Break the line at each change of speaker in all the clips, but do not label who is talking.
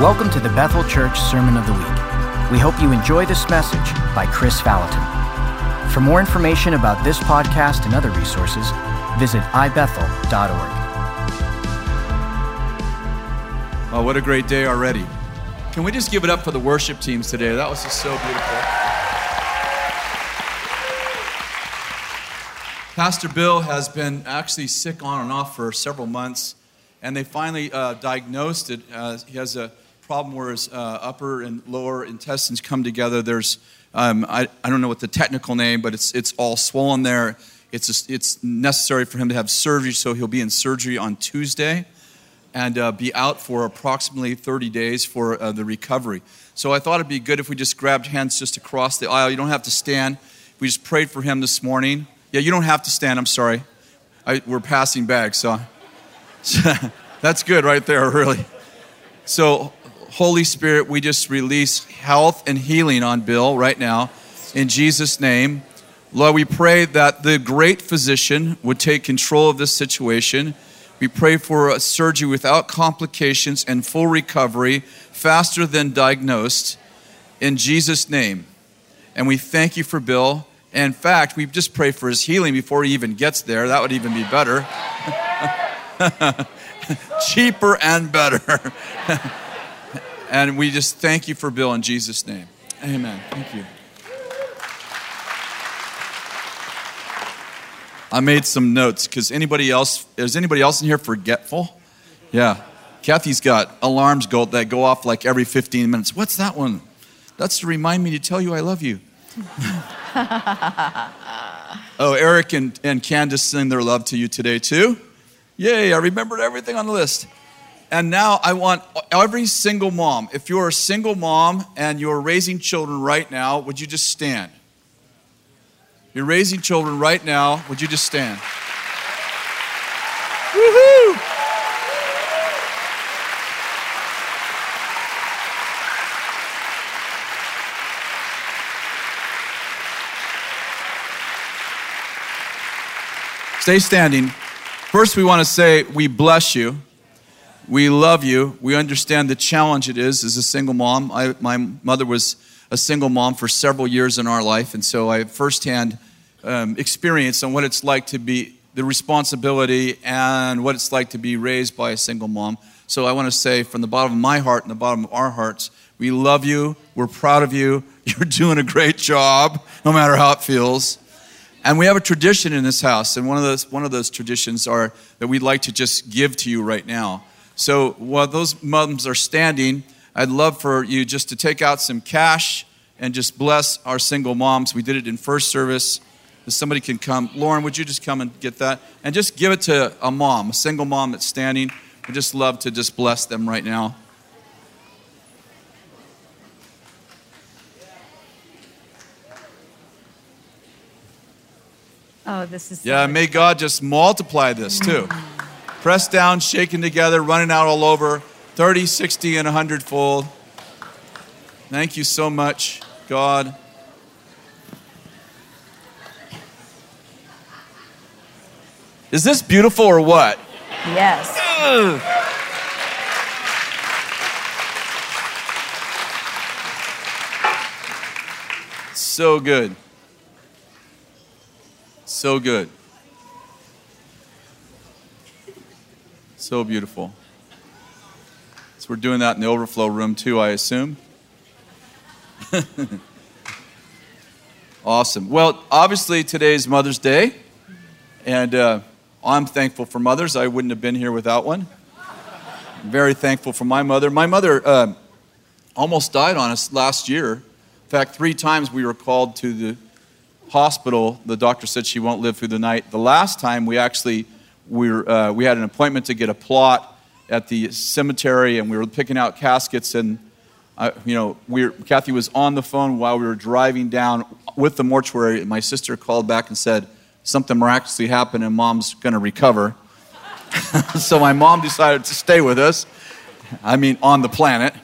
Welcome to the Bethel Church Sermon of the Week. We hope you enjoy this message by Kris Vallotton. For more information about this podcast and other resources, visit ibethel.org.
Oh, what a great day already. Can we just give it up for the worship teams today? That was just so beautiful. Pastor Bill has been actually sick on and off for several months, and they finally uh, diagnosed it. Uh, he has a problem where his uh, upper and lower intestines come together. There's, um, I, I don't know what the technical name, but it's, it's all swollen there. It's, a, it's necessary for him to have surgery, so he'll be in surgery on Tuesday and uh, be out for approximately 30 days for uh, the recovery. So I thought it'd be good if we just grabbed hands just across the aisle. You don't have to stand. We just prayed for him this morning. Yeah, you don't have to stand. I'm sorry. I, we're passing bags, so, so that's good right there, really. So Holy Spirit, we just release health and healing on Bill right now in Jesus' name. Lord, we pray that the great physician would take control of this situation. We pray for a surgery without complications and full recovery, faster than diagnosed, in Jesus' name. And we thank you for Bill. In fact, we just pray for his healing before he even gets there. That would even be better. Cheaper and better. And we just thank you for Bill in Jesus' name. Amen. Thank you. I made some notes because anybody else, is anybody else in here forgetful? Yeah. Kathy's got alarms go, that go off like every 15 minutes. What's that one? That's to remind me to tell you I love you. oh, Eric and, and Candace send their love to you today too. Yay, I remembered everything on the list. And now I want every single mom, if you're a single mom and you're raising children right now, would you just stand? You're raising children right now, would you just stand? Woohoo! Stay standing. First, we want to say we bless you. We love you. We understand the challenge it is as a single mom. I, my mother was a single mom for several years in our life, and so I have firsthand um, experience on what it's like to be the responsibility and what it's like to be raised by a single mom. So I want to say from the bottom of my heart and the bottom of our hearts, we love you. We're proud of you. You're doing a great job, no matter how it feels. And we have a tradition in this house, and one of those one of those traditions are that we'd like to just give to you right now. So while those moms are standing, I'd love for you just to take out some cash and just bless our single moms. We did it in first service. If somebody can come, Lauren, would you just come and get that? And just give it to a mom, a single mom that's standing. I just love to just bless them right now.
Oh, this is.
Yeah, may God just multiply this too mm. Pressed down, shaken together, running out all over, 30, 60, and 100 fold. Thank you so much, God. Is this beautiful or what?
Yes.
Ugh. So good. So good. So beautiful. So we're doing that in the overflow room too, I assume. awesome. Well, obviously today's Mother's Day, and uh, I'm thankful for mothers. I wouldn't have been here without one. I'm very thankful for my mother. My mother uh, almost died on us last year. In fact, three times we were called to the hospital. The doctor said she won't live through the night. The last time we actually we, were, uh, we had an appointment to get a plot at the cemetery, and we were picking out caskets. And uh, you know, we were, Kathy was on the phone while we were driving down with the mortuary. And my sister called back and said something miraculously happened, and Mom's going to recover. so my mom decided to stay with us. I mean, on the planet,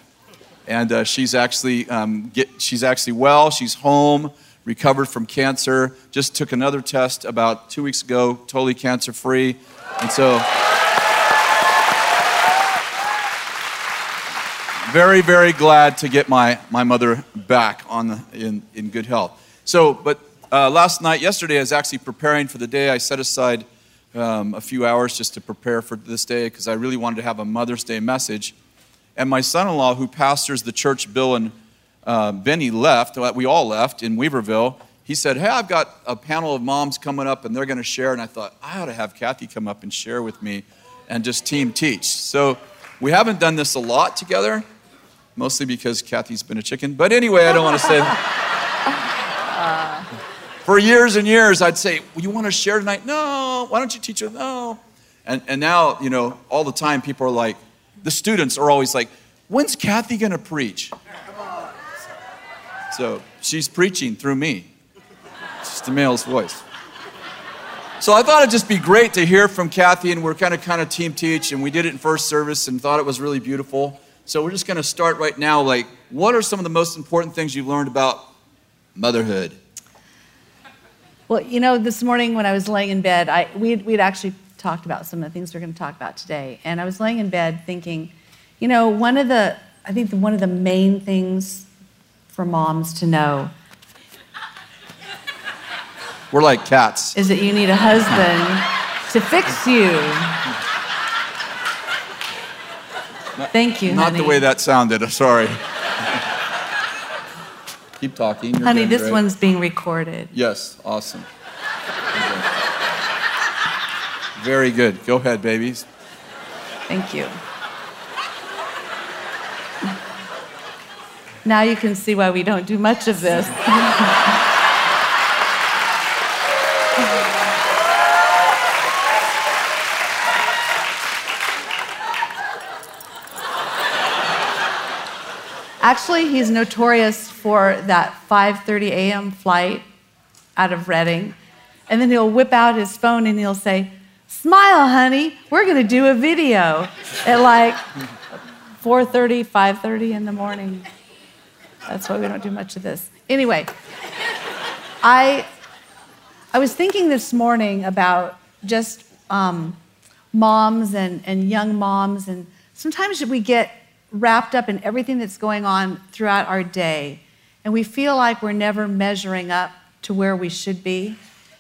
and uh, she's actually um, get, she's actually well. She's home recovered from cancer. Just took another test about two weeks ago, totally cancer free. And so very, very glad to get my, my mother back on the, in, in good health. So, but uh, last night, yesterday, I was actually preparing for the day. I set aside um, a few hours just to prepare for this day because I really wanted to have a Mother's Day message. And my son in law, who pastors the church, Bill and uh, Beni, left. We all left in Weaverville. He said, Hey, I've got a panel of moms coming up and they're going to share. And I thought, I ought to have Kathy come up and share with me and just team teach. So we haven't done this a lot together, mostly because Kathy's been a chicken. But anyway, I don't want to say that. For years and years, I'd say, well, You want to share tonight? No. Why don't you teach it? No. And, and now, you know, all the time people are like, the students are always like, When's Kathy going to preach? So she's preaching through me. Just a male's voice. So I thought it'd just be great to hear from Kathy, and we're kind of kind of team teach, and we did it in first service and thought it was really beautiful. So we're just going to start right now. Like, what are some of the most important things you've learned about motherhood?
Well, you know, this morning when I was laying in bed, I, we'd, we'd actually talked about some of the things we're going to talk about today. And I was laying in bed thinking, you know, one of the, I think one of the main things for moms to know
We're like cats.
is that you need a husband to fix you. Thank you,
Not
honey.
the way that sounded. Sorry. Keep talking. You're
honey, this
great.
one's being recorded.
Yes, awesome. Very good. Go ahead, babies.
Thank you. Now you can see why we don't do much of this. Actually, he's notorious for that 5:30 a.m. flight out of Redding. And then he'll whip out his phone and he'll say, "Smile, honey. We're going to do a video at like 4:30, 5:30 in the morning." That's why we don't do much of this. Anyway, I I was thinking this morning about just um, moms and, and young moms, and sometimes we get wrapped up in everything that's going on throughout our day, and we feel like we're never measuring up to where we should be.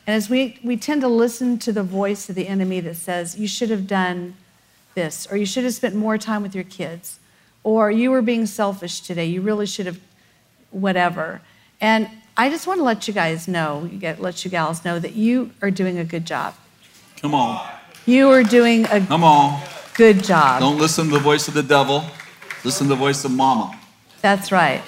And as we, we tend to listen to the voice of the enemy that says, You should have done this, or you should have spent more time with your kids, or you were being selfish today, you really should have whatever. And I just want to let you guys know, you get, let you gals know that you are doing a good job.
Come on.
You are doing a
Come on.
good job.
Don't listen to the voice of the devil. Listen to the voice of mama.
That's right.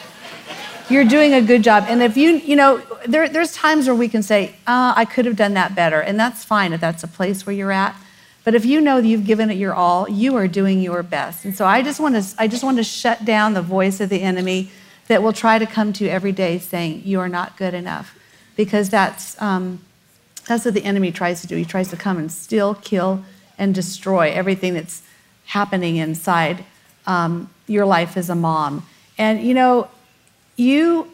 You're doing a good job. And if you, you know, there, there's times where we can say, uh, I could have done that better. And that's fine if that's a place where you're at. But if you know that you've given it your all, you are doing your best. And so I just want to, I just want to shut down the voice of the enemy that will try to come to you every day saying, you are not good enough. Because that's, um, that's what the enemy tries to do. He tries to come and steal, kill, and destroy everything that's happening inside um, your life as a mom. And you know, you,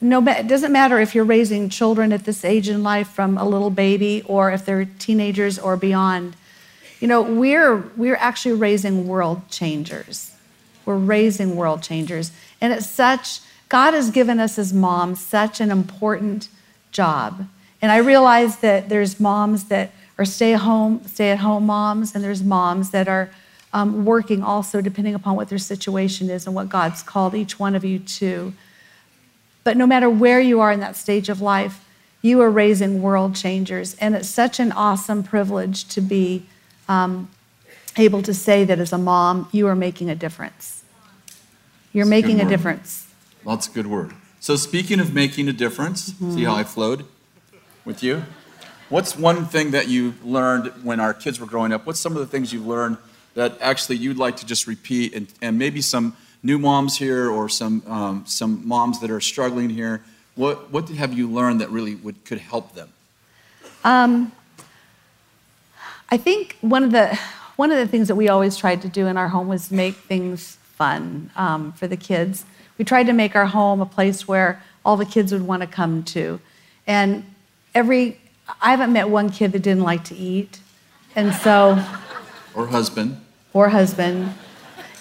no, it doesn't matter if you're raising children at this age in life from a little baby or if they're teenagers or beyond. You know, we're, we're actually raising world changers. We're raising world changers. And it's such, God has given us as moms such an important job. And I realize that there's moms that are stay home, stay at home moms, and there's moms that are um, working also, depending upon what their situation is and what God's called each one of you to. But no matter where you are in that stage of life, you are raising world changers. And it's such an awesome privilege to be um, able to say that as a mom, you are making a difference. You're
That's
making a
word.
difference.
That's a good word. So, speaking of making a difference, see how I flowed with you? What's one thing that you learned when our kids were growing up? What's some of the things you've learned that actually you'd like to just repeat? And, and maybe some new moms here or some, um, some moms that are struggling here. What, what have you learned that really would, could help them?
Um, I think one of the one of the things that we always tried to do in our home was make things fun um, for the kids. We tried to make our home a place where all the kids would want to come to, and every I haven't met one kid that didn't like to eat, and so
Or husband?
Or husband,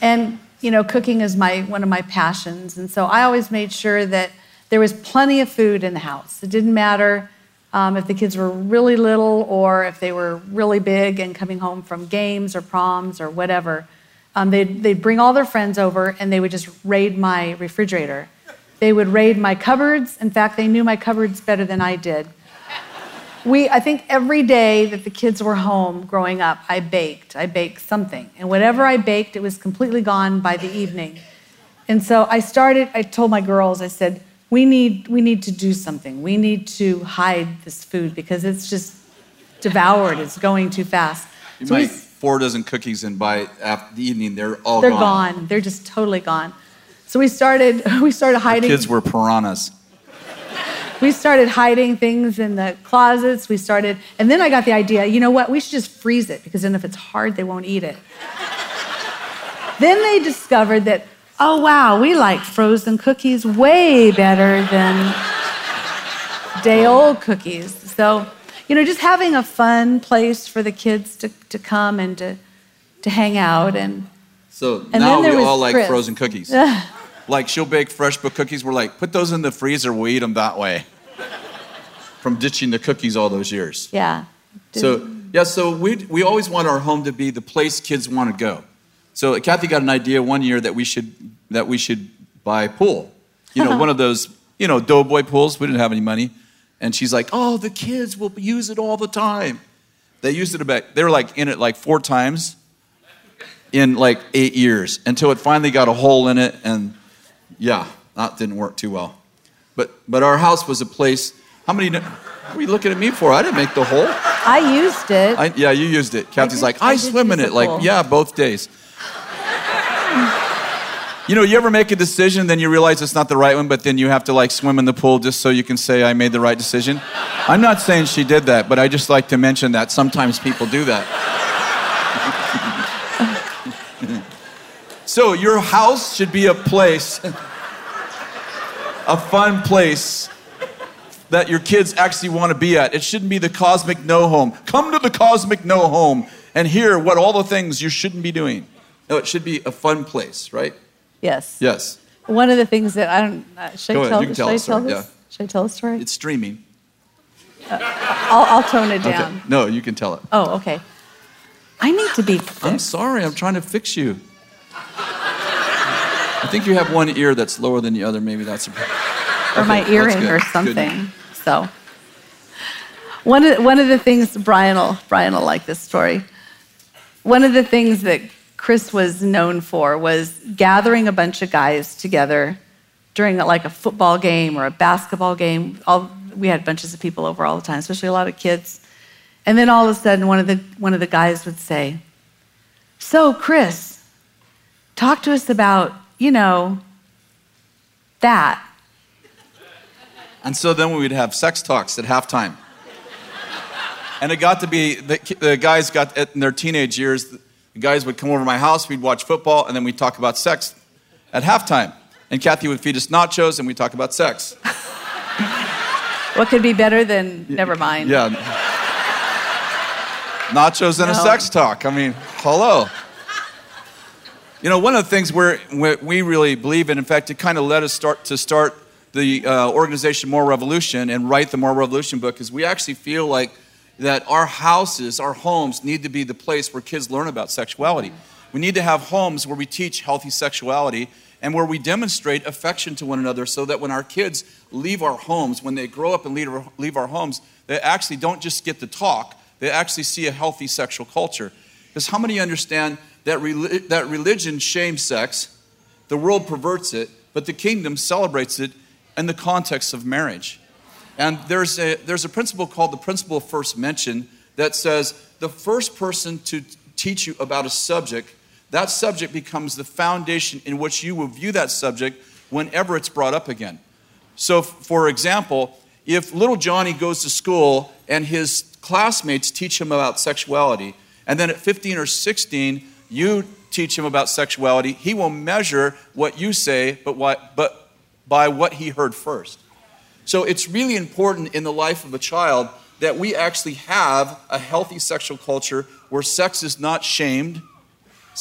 and you know, cooking is my one of my passions, and so I always made sure that there was plenty of food in the house. It didn't matter um, if the kids were really little or if they were really big and coming home from games or proms or whatever. Um, they'd, they'd bring all their friends over and they would just raid my refrigerator. They would raid my cupboards. In fact, they knew my cupboards better than I did. We, I think every day that the kids were home growing up, I baked. I baked something. And whatever I baked, it was completely gone by the evening. And so I started, I told my girls, I said, we need, we need to do something. We need to hide this food because it's just devoured. It's going too fast.
You so might four dozen cookies, and by after the evening, they're all
they're
gone.
gone. They're just totally gone. So we started, we started hiding.
The kids were piranhas
we started hiding things in the closets. We started, and then I got the idea you know what? We should just freeze it because then if it's hard, they won't eat it. then they discovered that, oh wow, we like frozen cookies way better than day old cookies. So, you know, just having a fun place for the kids to, to come and to, to hang out. And,
so and now we all Chris. like frozen cookies. like she'll bake fresh but cookies. We're like, put those in the freezer, we'll eat them that way. From ditching the cookies all those years.
Yeah.
So yeah, so we we always want our home to be the place kids want to go. So Kathy got an idea one year that we should that we should buy a pool. You know, one of those, you know, doughboy pools. We didn't have any money. And she's like, oh, the kids will use it all the time. They used it about, they were like in it like four times in like eight years until it finally got a hole in it and yeah, that didn't work too well. But, but our house was a place. How many? What are you looking at me for? I didn't make the hole.
I used it.
I, yeah, you used it. Kathy's like, I, I swim in it. Like, yeah, both days. You know, you ever make a decision, then you realize it's not the right one, but then you have to like swim in the pool just so you can say I made the right decision? I'm not saying she did that, but I just like to mention that sometimes people do that. So, your house should be a place, a fun place that your kids actually want to be at. It shouldn't be the cosmic no home. Come to the cosmic no home and hear what all the things you shouldn't be doing. No, it should be a fun place, right?
Yes.
Yes.
One of the things that I don't. Uh, should, I tell, should tell, I tell this? Yeah. Should I tell a story?
It's streaming.
Uh, I'll, I'll, tone it down.
Okay. No, you can tell it.
Oh, okay. I need to be. Fixed.
I'm sorry. I'm trying to fix you. I think you have one ear that's lower than the other. Maybe that's a.
Okay, or my earring or something. So. One of, one of the things, Brian will, Brian will like this story. One of the things that Chris was known for was gathering a bunch of guys together during like a football game or a basketball game. All, we had bunches of people over all the time, especially a lot of kids. And then all of a sudden, one of the, one of the guys would say, So, Chris, talk to us about you know, that.
And so then we would have sex talks at halftime. And it got to be, the, the guys got, in their teenage years, the guys would come over to my house, we'd watch football, and then we'd talk about sex at halftime. And Kathy would feed us nachos, and we'd talk about sex.
what could be better than, never mind.
Yeah. Nachos and no. a sex talk. I mean, hello. You know, one of the things we're, we really believe in, in fact, it kind of led us start to start the uh, organization Moral Revolution and write the Moral Revolution book, is we actually feel like that our houses, our homes, need to be the place where kids learn about sexuality. We need to have homes where we teach healthy sexuality and where we demonstrate affection to one another so that when our kids leave our homes, when they grow up and leave our, leave our homes, they actually don't just get to talk, they actually see a healthy sexual culture. Because how many understand that, that religion shames sex, the world perverts it, but the kingdom celebrates it in the context of marriage. And there's a, there's a principle called the principle of first mention that says the first person to teach you about a subject, that subject becomes the foundation in which you will view that subject whenever it's brought up again. So, for example, if little Johnny goes to school and his classmates teach him about sexuality, and then at 15 or 16, you teach him about sexuality, he will measure what you say, but, what, but by what he heard first. So it's really important in the life of a child that we actually have a healthy sexual culture where sex is not shamed.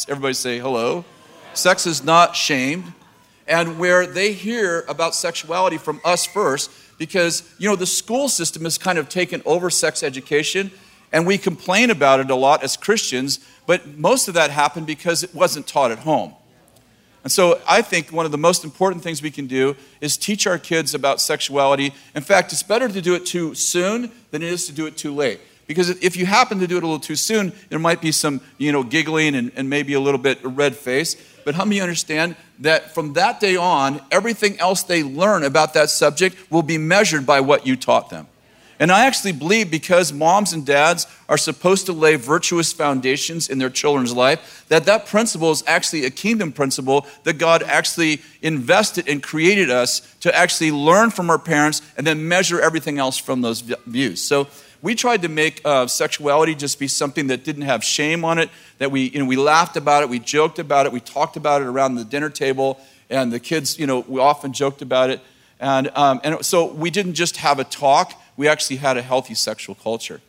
Everybody say hello. sex is not shamed, and where they hear about sexuality from us first, because, you know, the school system has kind of taken over sex education, and we complain about it a lot as Christians, but most of that happened because it wasn't taught at home. And so I think one of the most important things we can do is teach our kids about sexuality. In fact, it's better to do it too soon than it is to do it too late. Because if you happen to do it a little too soon, there might be some, you know, giggling and, and maybe a little bit red face. But how many understand that from that day on, everything else they learn about that subject will be measured by what you taught them? And I actually believe because moms and dads are supposed to lay virtuous foundations in their children's life, that that principle is actually a kingdom principle that God actually invested and created us to actually learn from our parents and then measure everything else from those views. So we tried to make uh, sexuality just be something that didn't have shame on it, that we, you know, we laughed about it, we joked about it, we talked about it around the dinner table, and the kids, you know, we often joked about it. And, um, and so we didn't just have a talk, we actually had a healthy sexual culture.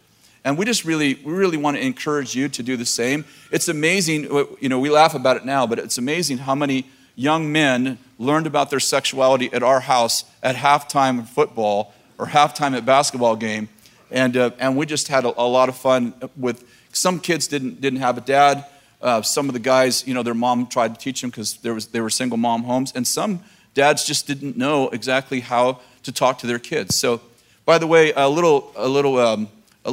And we just really, we really want to encourage you to do the same. It's amazing, you know, we laugh about it now, but it's amazing how many young men learned about their sexuality at our house at halftime in football or halftime at basketball game. And, uh, and we just had a, a, lot of fun with some kids didn't, didn't have a dad. Uh, some of the guys, you know, their mom tried to teach them because there was, they were single mom homes. And some dads just didn't know exactly how to talk to their kids. So by the way, a little, a little um,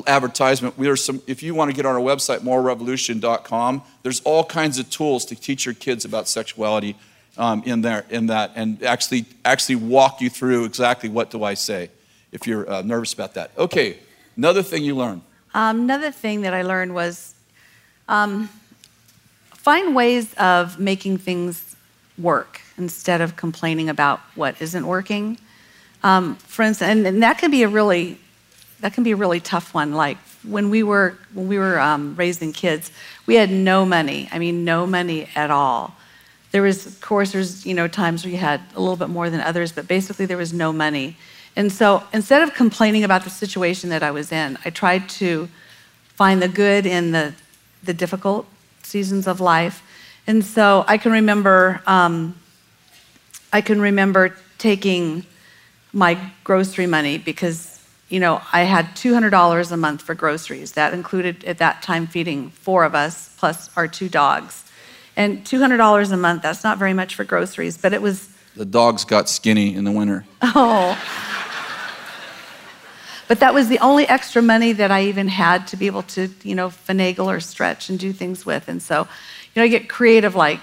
advertisement. We are some, if you want to get on our website, moralrevolution.com, there's all kinds of tools to teach your kids about sexuality um, in there, in that, and actually, actually walk you through exactly what do I say if you're uh, nervous about that. Okay, another thing you learned.
Um, another thing that I learned was um, find ways of making things work instead of complaining about what isn't working. Um, for instance, and, and, that can be a really that can be a really tough one. Like when we were when we were um, raising kids, we had no money. I mean, no money at all. There was, of course, there's you know times where you had a little bit more than others, but basically there was no money. And so instead of complaining about the situation that I was in, I tried to find the good in the the difficult seasons of life. And so I can remember um, I can remember taking my grocery money because you know i had $200 a month for groceries. That included at that time feeding four of us plus our two dogs. And $200 a month that's not very much for groceries but it was
the dogs got skinny in the winter.
Oh. But that was the only extra money that i even had to be able to you know finagle or stretch and do things with. And so you know i get creative like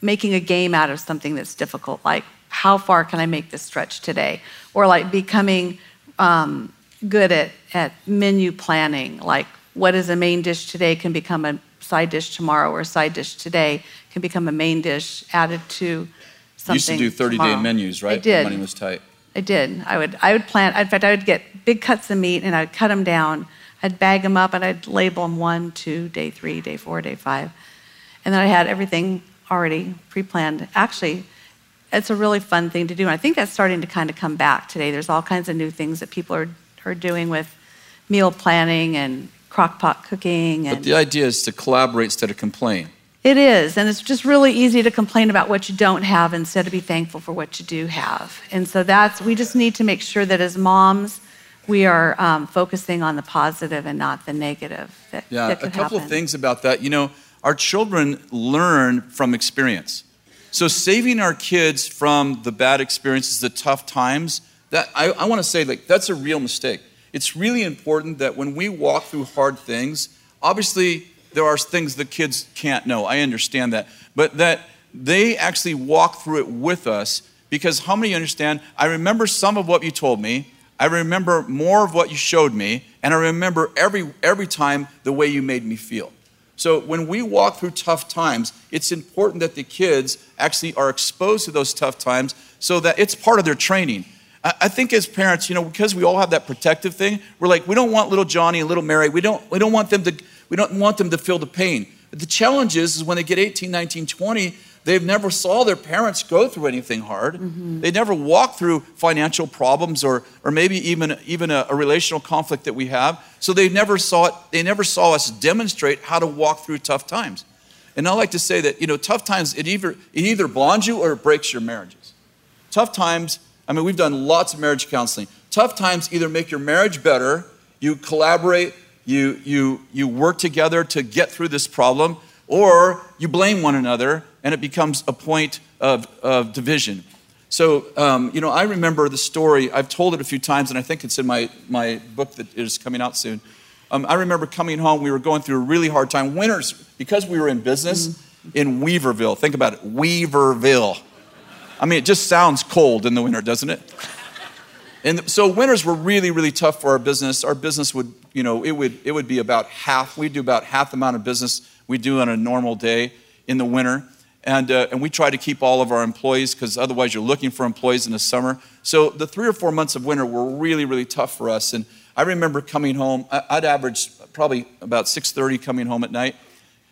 making a game out of something that's difficult like how far can I make this stretch today? Or like becoming um, good at, at menu planning, like what is a main dish today can become a side dish tomorrow, or a side dish today can become a main dish added to something.
You used to do 30 day menus, right?
I did.
The money was tight.
I did. I would, I would plan, in fact, I would get big cuts of meat and I'd cut them down. I'd bag them up and I'd label them one, two, day three, day four, day five. And then I had everything already pre planned. Actually, it's a really fun thing to do. And I think that's starting to kind of come back today. There's all kinds of new things that people are, are doing with meal planning and crock pot cooking. And
but the idea is to collaborate instead of complain.
It is. And it's just really easy to complain about what you don't have instead of be thankful for what you do have. And so that's, we just need to make sure that as moms, we are um, focusing on the positive and not the negative. That,
yeah,
that
a couple
happen.
of things about that. You know, our children learn from experience. So saving our kids from the bad experiences, the tough times, that I, I want to say like that's a real mistake. It's really important that when we walk through hard things, obviously there are things the kids can't know. I understand that. But that they actually walk through it with us because how many understand? I remember some of what you told me. I remember more of what you showed me, and I remember every every time the way you made me feel. So when we walk through tough times, it's important that the kids actually are exposed to those tough times so that it's part of their training. I think as parents, you know, because we all have that protective thing, we're like, we don't want little Johnny and little Mary, we don't, we don't want them to, we don't want them to feel the pain. But the challenge is, is when they get 18, 19, 20, They've never saw their parents go through anything hard. Mm-hmm. They never walked through financial problems or, or maybe even, even a, a, relational conflict that we have. So they never saw it, they never saw us demonstrate how to walk through tough times. And I like to say that, you know, tough times, it either, it either bonds you or it breaks your marriages. Tough times, I mean, we've done lots of marriage counseling. Tough times either make your marriage better, you collaborate, you, you, you work together to get through this problem, or you blame one another and it becomes a point of, of division. So, um, you know, I remember the story, I've told it a few times, and I think it's in my, my book that is coming out soon. Um, I remember coming home, we were going through a really hard time. Winters, because we were in business mm-hmm. in Weaverville, think about it, Weaverville. I mean, it just sounds cold in the winter, doesn't it? And so winters were really, really tough for our business. Our business would, you know, it would, it would be about half, we'd do about half the amount of business we do on a normal day in the winter. And, uh, and we try to keep all of our employees because otherwise you're looking for employees in the summer. So the three or four months of winter were really, really tough for us. And I remember coming home, I'd average probably about 6.30 coming home at night.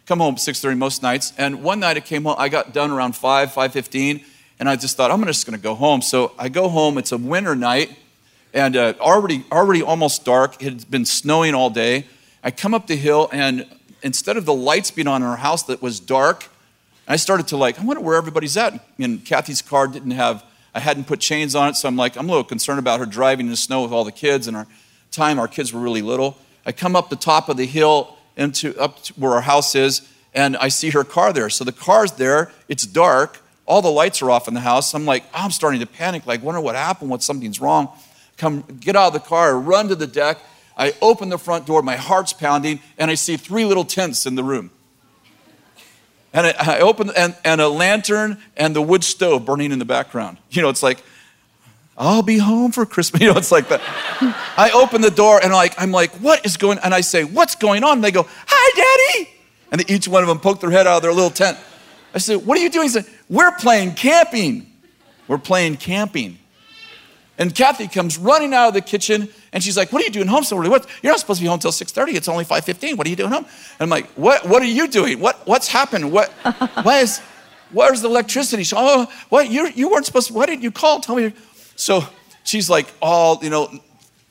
Come home 6.30 most nights. And one night I came home, I got done around 5, 5.15, and I just thought, I'm just going to go home. So I go home, it's a winter night, and uh, already, already almost dark. It had been snowing all day. I come up the hill, and instead of the lights being on in our house that was dark, I started to like, I wonder where everybody's at. And Kathy's car didn't have, I hadn't put chains on it, so I'm like, I'm a little concerned about her driving in the snow with all the kids and our time our kids were really little. I come up the top of the hill into up where our house is, and I see her car there. So the car's there, it's dark, all the lights are off in the house. I'm like, I'm starting to panic, like, wonder what happened, what something's wrong. Come get out of the car, run to the deck. I open the front door, my heart's pounding, and I see three little tents in the room. And I, I open and, and a lantern and the wood stove burning in the background. You know, it's like, I'll be home for Christmas. You know, it's like that. I open the door and like, I'm like, what is going And I say, what's going on? And they go, hi, daddy. And each one of them poked their head out of their little tent. I said, what are you doing? He said, we're playing camping. We're playing camping. And Kathy comes running out of the kitchen and she's like, what are you doing home so early? What? You're not supposed to be home until 6.30. It's only 5.15. What are you doing home? And I'm like, what, what are you doing? What, what's happened? What, why is, where's the electricity? She, oh, what, you, you weren't supposed to, why didn't you call? Tell me. So she's like all, you know,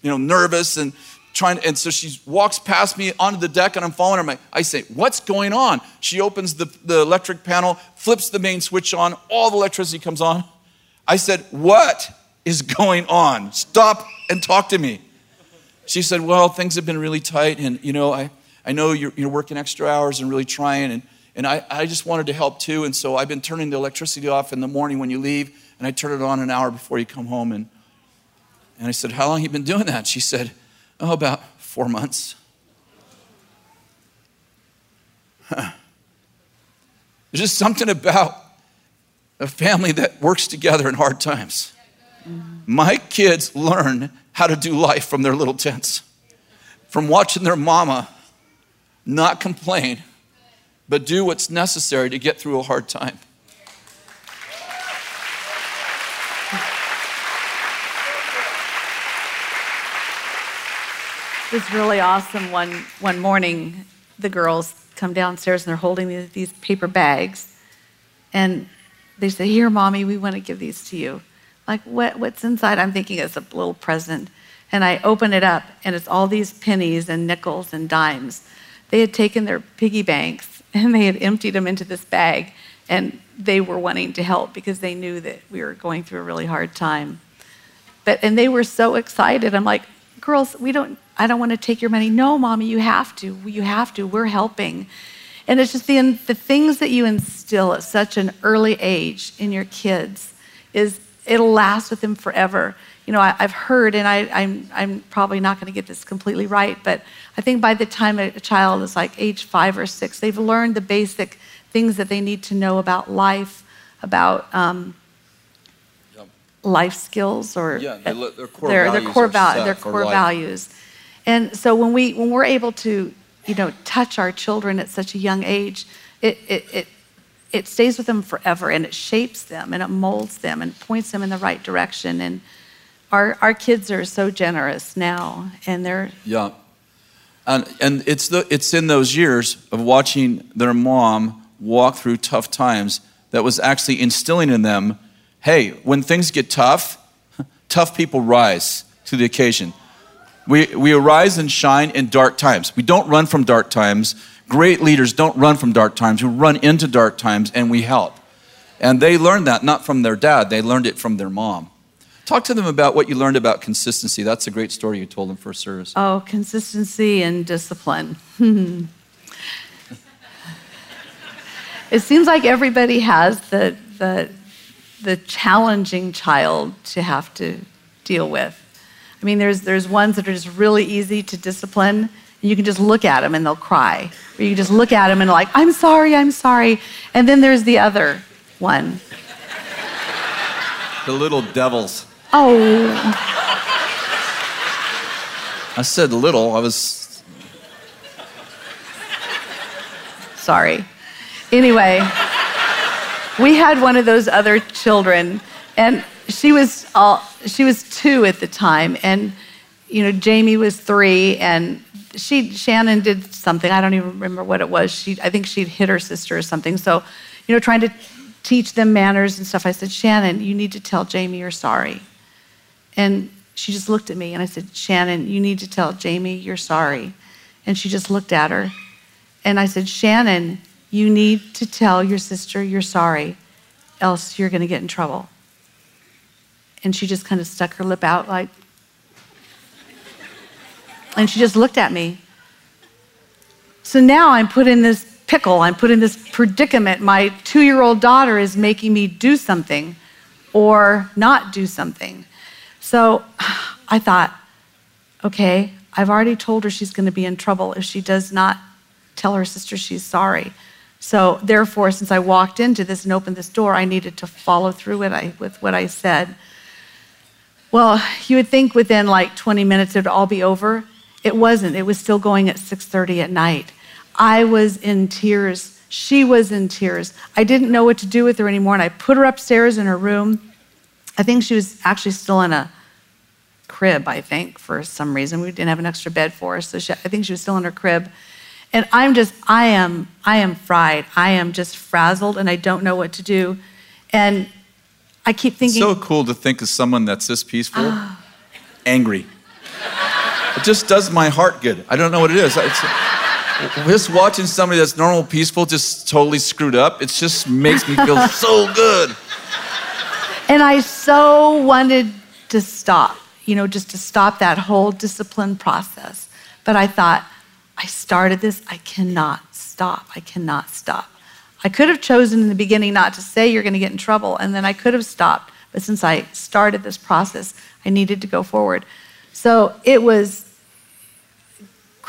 you know, nervous and trying, and so she walks past me onto the deck and I'm following her. I say, what's going on? She opens the, the electric panel, flips the main switch on, all the electricity comes on. I said, what is going on? Stop and talk to me. She said, well, things have been really tight and, you know, I, I know you're, you're working extra hours and really trying and, and I, I just wanted to help too. And so I've been turning the electricity off in the morning when you leave and I turn it on an hour before you come home. And, and I said, How long have you been doing that? She said, Oh, about four months. There's just something about a family that works together in hard times. My kids learn how to do life from their little tents, from watching their mama not complain, but do what's necessary to get through a hard time.
It was really awesome. One, one morning, the girls come downstairs and they're holding these, these paper bags. And they say, Here, mommy, we want to give these to you. Like, what, what's inside? I'm thinking it's a little present. And I open it up, and it's all these pennies and nickels and dimes. They had taken their piggy banks and they had emptied them into this bag, and they were wanting to help because they knew that we were going through a really hard time. But and they were so excited. I'm like, girls, we don't I don't want to take your money. No, mommy, you have to. You have to. We're helping. And it's just the, the things that you instill at such an early age in your kids is it'll last with them forever. You know, I, have heard, and I, I'm, I'm probably not going to get this completely right, but I think by the time a, child is like age five or six, they've learned the basic things that they need to know about life, about um, life skills, or
yeah, their, core their,
values. Their core, val- their core values. And so when, we, when we're able to, you know, touch our children at such a young age, it, it, it, it stays with them forever and it shapes them and it molds them and points them in the right direction. And our, our kids are so generous now and they're.
Yeah. And, and it's, the, it's in those years of watching their mom walk through tough times that was actually instilling in them hey, when things get tough, tough people rise to the occasion. We, we arise and shine in dark times. We don't run from dark times. Great leaders don't run from dark times, who run into dark times and we help. And they learned that not from their dad, they learned it from their mom. Talk to them about what you learned about consistency. That's a great story you told them first service.
Oh, consistency and discipline. it seems like everybody has the, the, the challenging child to have to deal with. I mean, there's, there's ones that are just really easy to discipline. And you can just look at them and they'll cry. Or you can just look at them and like, I'm sorry, I'm sorry. And then there's the other one.
The little devils.
Oh.
I said little. I was.
Sorry. Anyway, we had one of those other children, and she was all, she was two at the time, and you know Jamie was three, and she Shannon did something I don't even remember what it was. She I think she'd hit her sister or something. So, you know, trying to teach them manners and stuff. I said, Shannon, you need to tell Jamie you're sorry. And she just looked at me and I said, Shannon, you need to tell Jamie you're sorry. And she just looked at her. And I said, Shannon, you need to tell your sister you're sorry, else you're going to get in trouble. And she just kind of stuck her lip out like, and she just looked at me. So now I'm put in this pickle, I'm put in this predicament. My two year old daughter is making me do something or not do something. So I thought, okay, I've already told her she's going to be in trouble if she does not tell her sister she's sorry. So therefore, since I walked into this and opened this door, I needed to follow through with, what I said. Well, you would think within like 20 minutes it would all be over. It wasn't. It was still going at 6:30 at night. I was in tears. She was in tears. I didn't know what to do with her anymore, and I put her upstairs in her room. I think she was actually still in a crib, I think, for some reason. We didn't have an extra bed for her, so she, I think she was still in her crib. And I'm just, I am, I am fried. I am just frazzled, and I don't know what to do. And I keep thinking.
so cool to think of someone that's this peaceful, angry. It just does my heart good. I don't know what it is. It's, just watching somebody that's normal, peaceful, just totally screwed up, it just makes me feel so good.
And I so wanted to stop, you know, just to stop that whole discipline process. But I thought, I started this, I cannot stop. I cannot stop. I could have chosen in the beginning not to say you're going to get in trouble, and then I could have stopped. But since I started this process, I needed to go forward. So it was.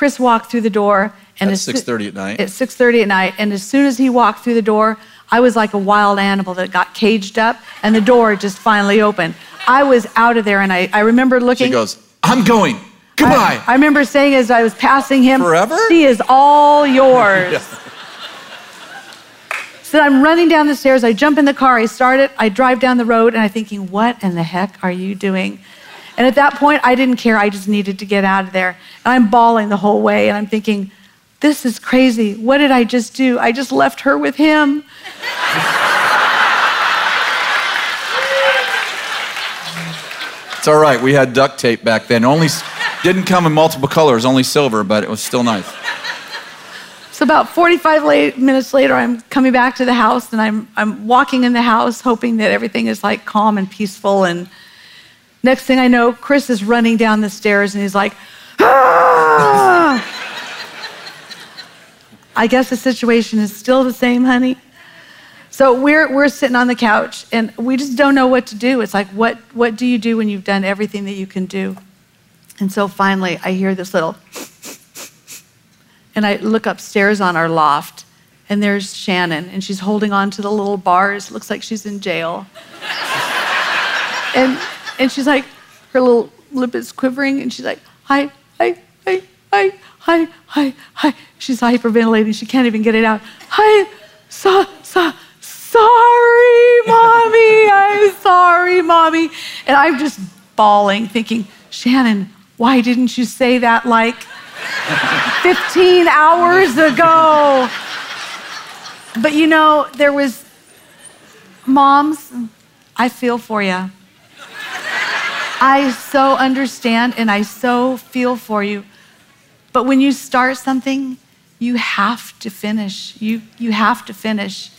Chris walked through the door, and
at
soo-
6:30 at night.
At 6:30 at night, and as soon as he walked through the door, I was like a wild animal that got caged up, and the door just finally opened. I was out of there, and I, I remember looking.
She goes, I'm going. Goodbye.
I, I remember saying as I was passing him,
Forever?
She is all yours. So I'm running down the stairs. I jump in the car. I start it. I drive down the road, and I'm thinking, what in the heck are you doing? And at that point, I didn't care. I just needed to get out of there. And I'm bawling the whole way, and I'm thinking, this is crazy. What did I just do? I just left her with him.
It's all right. We had duct tape back then. Only didn't come in multiple colors, only silver, but it was still nice.
So about 45 late, minutes later, I'm coming back to the house, and I'm, I'm walking in the house, hoping that everything is like calm and peaceful. And next thing I know, Chris is running down the stairs, and he's like, "Ah!" I guess the situation is still the same, honey. So we're, we're sitting on the couch, and we just don't know what to do. It's like, what, what do you do when you've done everything that you can do? And so finally, I hear this little and I look upstairs on our loft, and there's Shannon, and she's holding on to the little bars. Looks like she's in jail. and, and she's like, her little lip is quivering, and she's like, hi, hi, hi, hi, hi, hi, hi. She's hyperventilating. She can't even get it out. Hi, so, so, sorry, mommy. I'm sorry, mommy. And I'm just bawling, thinking, Shannon, why didn't you say that like 15 hours ago. But you know, there was, moms, I feel for you. I so understand and I so feel for you. But when you start something, You have to finish. You, you have to finish.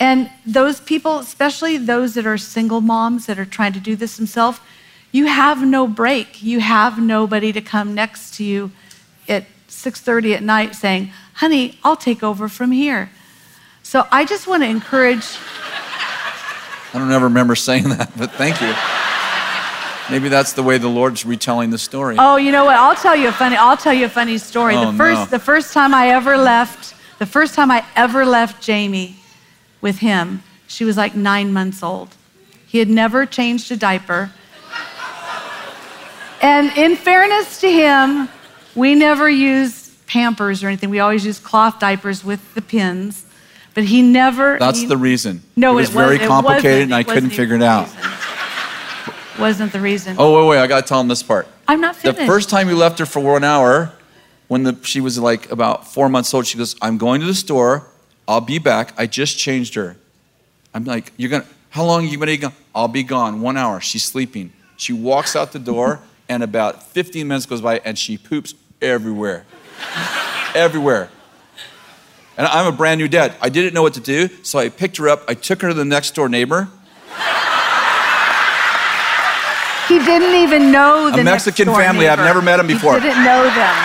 And those people, especially those that are single moms that are trying to do this themselves, you have no break. You have nobody to come next to you at 6:30 at night saying, "Honey, I'll take over from here." So I just want to encourage
I don't ever remember saying that, but thank you. Maybe that's the way the Lord's retelling the story.
Oh, you know what? I'll tell you a funny. I'll tell you a funny story.
Oh,
the first,
no.
the first time I ever left, the first time I ever left Jamie with him, she was like nine months old. He had never changed a diaper. And in fairness to him, we never used Pampers or anything. We always used cloth diapers with the pins. But he never.
That's
he-
the reason.
No,
it was
it
very
it
complicated,
wasn't-
and I
it
couldn't figure it out.
reason. Wasn't the reason.
Oh wait, wait! I got to tell him this part.
I'm not
The first time we left her for one hour, when the, she was like about four months old, she goes, "I'm going to the store. I'll be back. I just changed her." I'm like, "You're gonna? How long are you gonna be gone?" I'll be gone. One hour. She's sleeping. She walks out the door, and about 15 minutes goes by, and she poops everywhere, everywhere. And I'm a brand new dad. I didn't know what to do, so I picked her up. I took her to the next door neighbor.
He didn't even know the
A Mexican family. I've never met 'em before.
He didn't know them.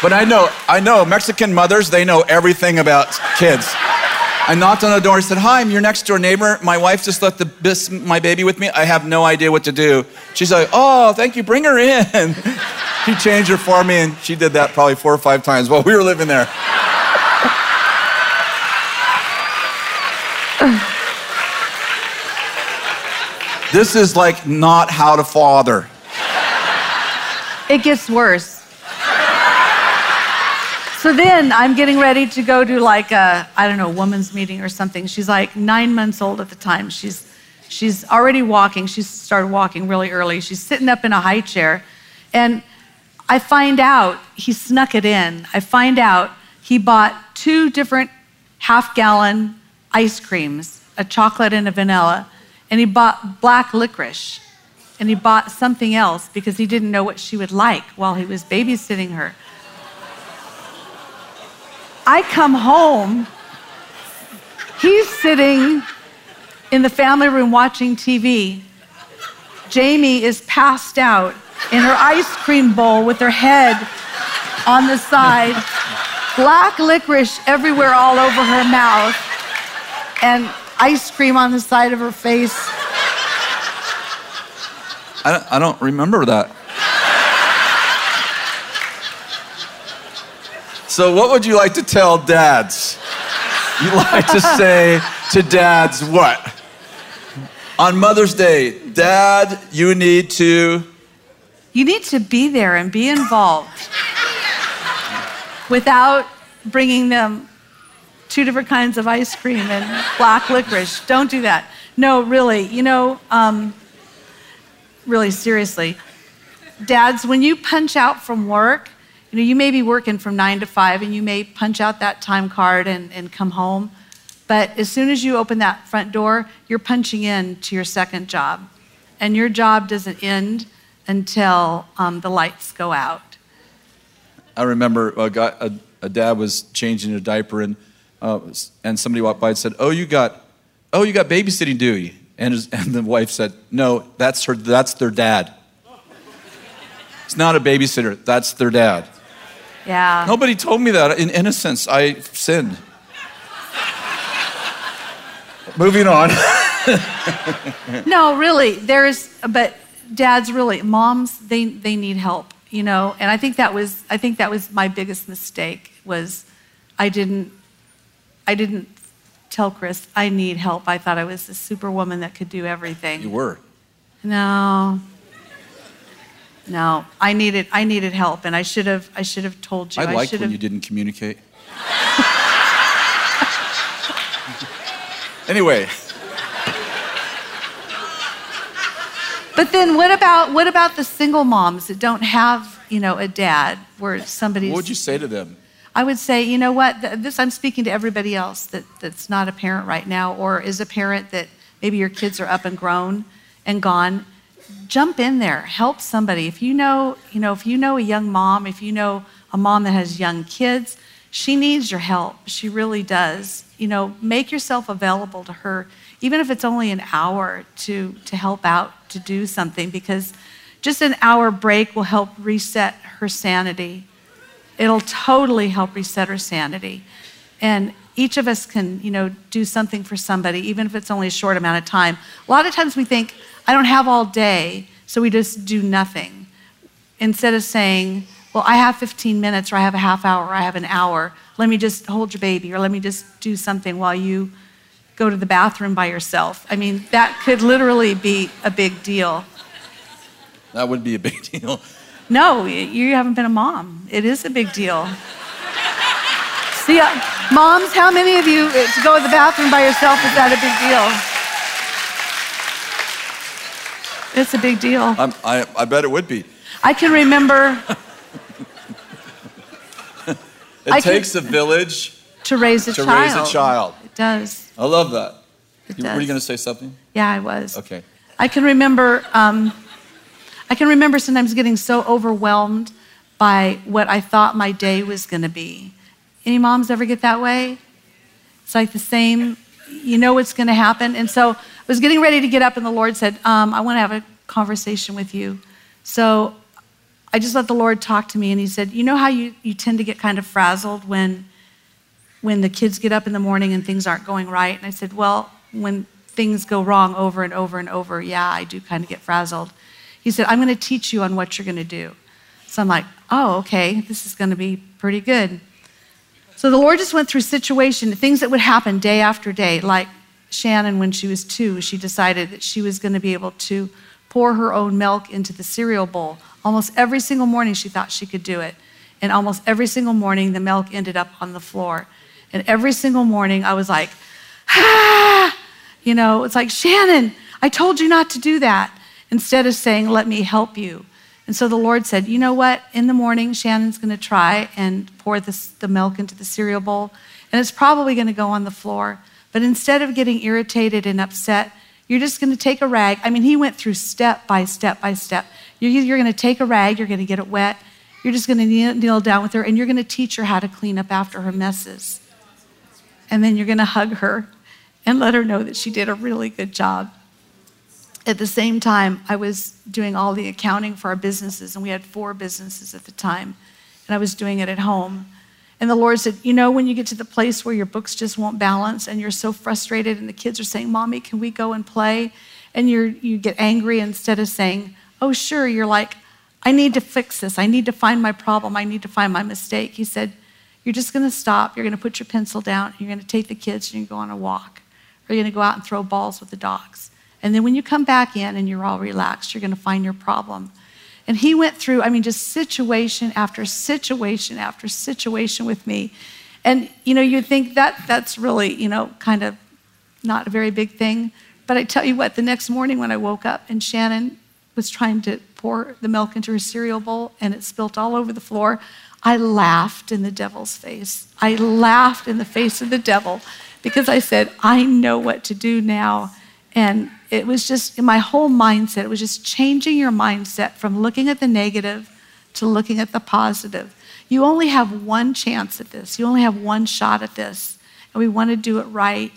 But I know, I know Mexican mothers, they know everything about kids. I knocked on the door and said, Hi, I'm your next door neighbor. My wife just left the, my baby with me. I have no idea what to do. She's like, Oh, thank you, bring her in. he changed her for me, and she did that probably four or five times while we were living there. This is like not how to father.
It gets worse. So then I'm getting ready to go to like a, I don't know, woman's meeting or something. She's like nine months old at the time. She's, she's already walking. She started walking really early. She's sitting up in a high chair. And I find out he snuck it in. I find out he bought two different half gallon ice creams, a chocolate and a vanilla, and he bought black licorice. And he bought something else because he didn't know what she would like while he was babysitting her. I come home, he's sitting in the family room watching TV. Jamie is passed out in her ice cream bowl with her head on the side, black licorice everywhere all over her mouth, and ice cream on the side of her face.
I don't, I don't remember that. So, what would you like to tell dads? You like to say to dads what? On Mother's Day, Dad, you need to.
You need to be there and be involved without bringing them two different kinds of ice cream and black licorice. Don't do that. No, really, you know, um, really seriously. Dads, when you punch out from work, you know, you may be working from nine to five and you may punch out that time card and, and come home. But as soon as you open that front door, you're punching in to your second job. And your job doesn't end until um, the lights go out.
I remember a, guy, a, a dad was changing a diaper, and, uh, and somebody walked by and said, Oh, you got, oh, you got babysitting duty. And, his, and the wife said, No, that's, her, that's their dad. It's not a babysitter, that's their dad.
Yeah.
Nobody told me that. In innocence, I sinned. Moving on.
No, really, there's, but dads really, moms, they, they need help, you know, and I think that was, I think that was my biggest mistake was I didn't, I didn't tell Kris I need help. I thought I was the superwoman that could do everything.
You were.
No. No, I needed, I needed help and I should have, I should have told you.
I liked
should
when
have,
you didn't communicate. anyway,
But then what about, what about the single moms that don't have, you know, a dad where somebody?
what would you say to them?
I would say, you know what, this I'm speaking to everybody else that, that's not a parent right now or is a parent that maybe your kids are up and grown and gone. Jump in there, help somebody. If you know, you know, if you know a young mom, if you know a mom that has young kids, she needs your help. She really does. You know, make yourself available to her, even if it's only an hour to, to help out, to do something, because just an hour break will help reset her sanity. It'll totally help reset her sanity. And each of us can, you know, do something for somebody, even if it's only a short amount of time. A lot of times we think, I don't have all day, so we just do nothing. Instead of saying, well, I have 15 minutes, or I have a half hour, or I have an hour. Let me just hold your baby, or let me just do something while you go to the bathroom by yourself. I mean, that could literally be a big deal.
That would be a big deal.
No, you haven't been a mom. It is a big deal. See, uh, moms, how many of you uh, to go to the bathroom by yourself is that a big deal? It's a big deal.
I, I bet it would be.
I can remember.
it
I
takes a village
to raise a
to
child.
To raise a child.
It does.
I love that.
It
You-
does.
Were you going to say something?
Yeah, I was.
Okay.
I can remember. Um, I can remember sometimes getting so overwhelmed by what I thought my day was going to be. Any moms ever get that way? It's like the same. You know what's going to happen, and so I was getting ready to get up, and the Lord said, um, "I want to have a conversation with you." So I just let the Lord talk to me, and He said, "You know how you, you tend to get kind of frazzled when when the kids get up in the morning and things aren't going right?" And I said, "Well, when things go wrong over and over and over, yeah, I do kind of get frazzled." He said, "I'm going to teach you on what you're going to do." So I'm like, "Oh, okay, this is going to be pretty good." So the Lord just went through situation, things that would happen day after day, like Shannon when she was two, she decided that she was going to be able to pour her own milk into the cereal bowl. Almost every single morning she thought she could do it. And almost every single morning the milk ended up on the floor. And every single morning I was like, ah, you know, it's like, Shannon, I told you not to do that. Instead of saying, let me help you. And so the Lord said, You know what? In the morning, Shannon's going to try and pour this, the milk into the cereal bowl, and it's probably going to go on the floor. But instead of getting irritated and upset, you're just going to take a rag. I mean, he went through step by step by step. You're, you're going to take a rag, you're going to get it wet, you're just going to kneel, kneel down with her, and you're going to teach her how to clean up after her messes. And then you're going to hug her and let her know that she did a really good job at the same time, I was doing all the accounting for our businesses, and we had four businesses at the time, and I was doing it at home. And the Lord said, You know, when you get to the place where your books just won't balance and you're so frustrated, and the kids are saying, Mommy, can we go and play? And you're, you get angry instead of saying, Oh, sure, you're like, I need to fix this. I need to find my problem. I need to find my mistake. He said, You're just going to stop. You're going to put your pencil down. You're going to take the kids and you're going to go on a walk. Or you're going to go out and throw balls with the dogs. And then when you come back in and you're all relaxed, you're going to find your problem. And he went through, I mean, just situation after situation after situation with me. And, you know, you'd think that that's really, you know, kind of not a very big thing. But I tell you what, the next morning when I woke up and Shannon was trying to pour the milk into her cereal bowl and it spilt all over the floor, I laughed in the devil's face. I laughed in the face of the devil because I said, I know what to do now. And it was just in my whole mindset, it was just changing your mindset from looking at the negative to looking at the positive. You only have one chance at this, you only have one shot at this, and we want to do it right.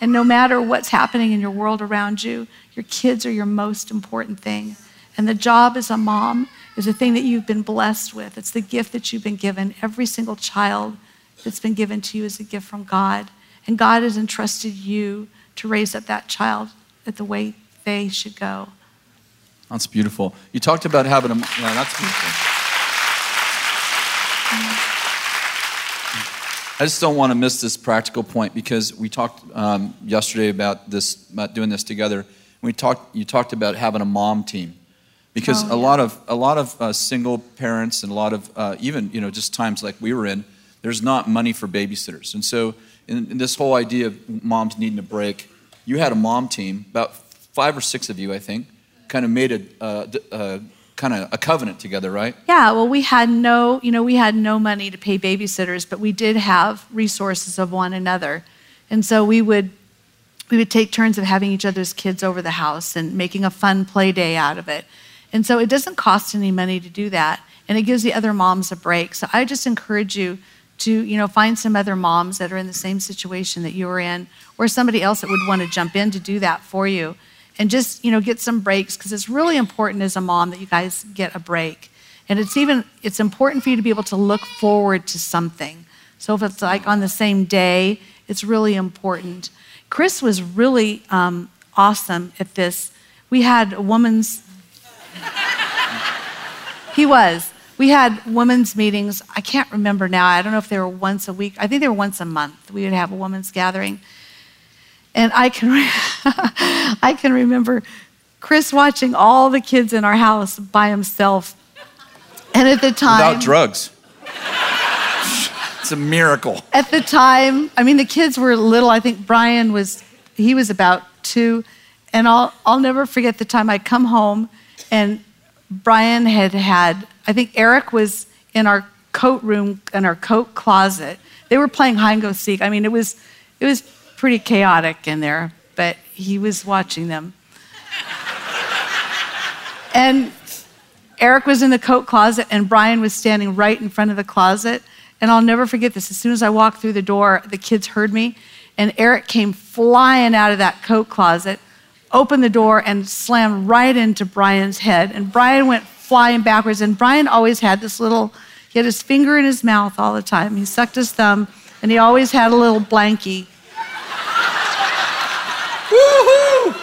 And no matter what's happening in your world around you, your kids are your most important thing. And the job as a mom is a thing that you've been blessed with. It's the gift that you've been given. Every single child that's been given to you is a gift from God. And God has entrusted you to raise up that child at the way they should go.
That's beautiful. You talked about having a. Yeah, that's beautiful. I just don't want to miss this practical point because we talked um, yesterday about this, about doing this together. We talked. You talked about having a mom team, because
Oh,
a lot of a lot of uh, single parents and a lot of uh, even you know just times like we were in, there's not money for babysitters, and so in, in this whole idea of moms needing a break, you had a mom team, about five or six of you, I think, kind of made a, kind of a covenant together, right?
Yeah, well, we had no, you know, we had no money to pay babysitters, but we did have resources of one another, and so we would we would take turns of having each other's kids over the house and making a fun play day out of it. And so it doesn't cost any money to do that. And it gives the other moms a break. So I just encourage you to, you know, find some other moms that are in the same situation that you are in, or somebody else that would want to jump in to do that for you. And just, you know, get some breaks because it's really important as a mom that you guys get a break. And it's even it's important for you to be able to look forward to something. So if it's like on the same day, it's really important. Kris was really um, awesome at this. We had a woman's. he was. We had women's meetings. I can't remember now. I don't know if they were once a week. I think they were once a month. We would have a women's gathering. And I can, re- I can remember Kris watching all the kids in our house by himself. And at the time.
Without drugs. it's a miracle.
At the time, I mean, the kids were little. I think Brian was, he was about two. And I'll, I'll never forget the time I come home and Brian had had I think Eric was in our coat room, in our coat closet. They were playing hide and go seek. I mean, it was, it was pretty chaotic in there, but he was watching them. and Eric was in the coat closet, and Brian was standing right in front of the closet. And I'll never forget this. As soon as I walked through the door, the kids heard me, and Eric came flying out of that coat closet, opened the door, and slammed right into Brian's head. And Brian went flying backwards. And Brian always had this little, he had his finger in his mouth all the time. He sucked his thumb, and he always had a little blankie.
Woohoo!